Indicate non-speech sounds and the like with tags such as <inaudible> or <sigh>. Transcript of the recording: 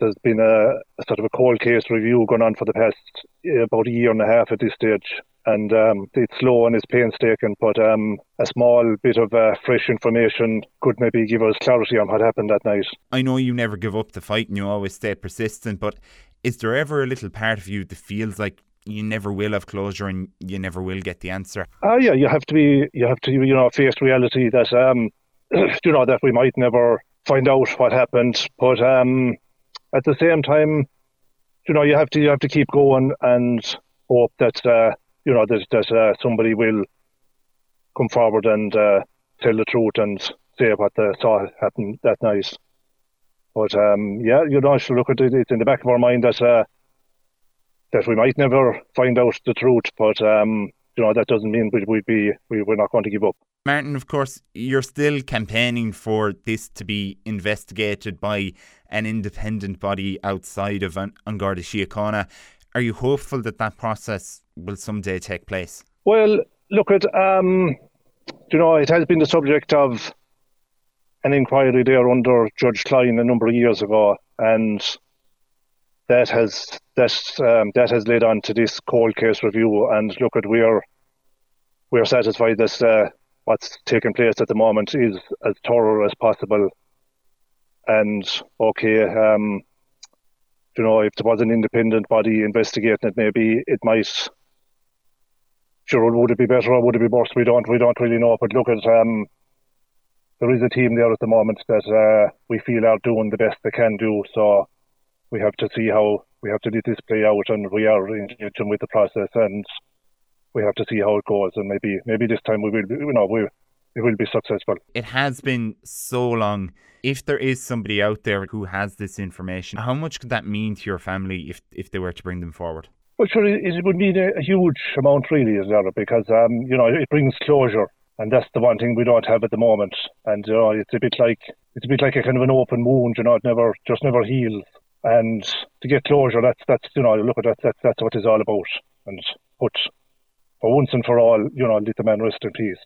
there's been a, a, sort of a cold case review going on for the past uh, about a year and a half at this stage. And um, it's slow and it's painstaking, but um, a small bit of uh, fresh information could maybe give us clarity on what happened that night. I know you never give up the fight and you always stay persistent, but is there ever a little part of you that feels like you never will have closure and you never will get the answer? Ah, uh, yeah, you have to be, you have to, you know, face reality that, um, <clears throat> you know, that we might never find out what happened, but um, at the same time, you know, you have to you have to keep going and hope that uh, you know that that uh, somebody will come forward and uh, tell the truth and say what they saw happen that night. But um, yeah, you know, should look at it. It's in the back of our mind that uh, that we might never find out the truth, but um, you know that doesn't mean we'd, we'd be we, we're not going to give up. Martin, of course, you're still campaigning for this to be investigated by an independent body outside of An- An Garda Síochána. Are you hopeful that that process will someday take place? Well, look at um, you know, it has been the subject of an inquiry there under Judge Klein a number of years ago, and that has that um, that has led on to this cold case review. And look at we are we are satisfied that uh, what's taking place at the moment is as thorough as possible. And okay, um, you know, if there was an independent body investigating it, maybe it might. Sure, would it be better or would it be worse? We don't, we don't really know. But look at, um, there is a team there at the moment that uh, we feel are doing the best they can do. So we have to see how we have to let this play out, and we are in engaging with the process and we have to see how it goes, and maybe maybe this time we will, be, you know, we it will be successful. It has been so long. If there is somebody out there who has this information, how much could that mean to your family if if they were to bring them forward? Well, sure, it would mean a, huge amount, really, is there? Because um, you know, it brings closure, and that's the one thing we don't have at the moment. And you know, it's a bit like it's a bit like a kind of an open wound. You know, it never just never heals. And to get closure, that's that's you know, look at that, that's that's what it's all about. And put for once and for all, you know, let the man rest in peace.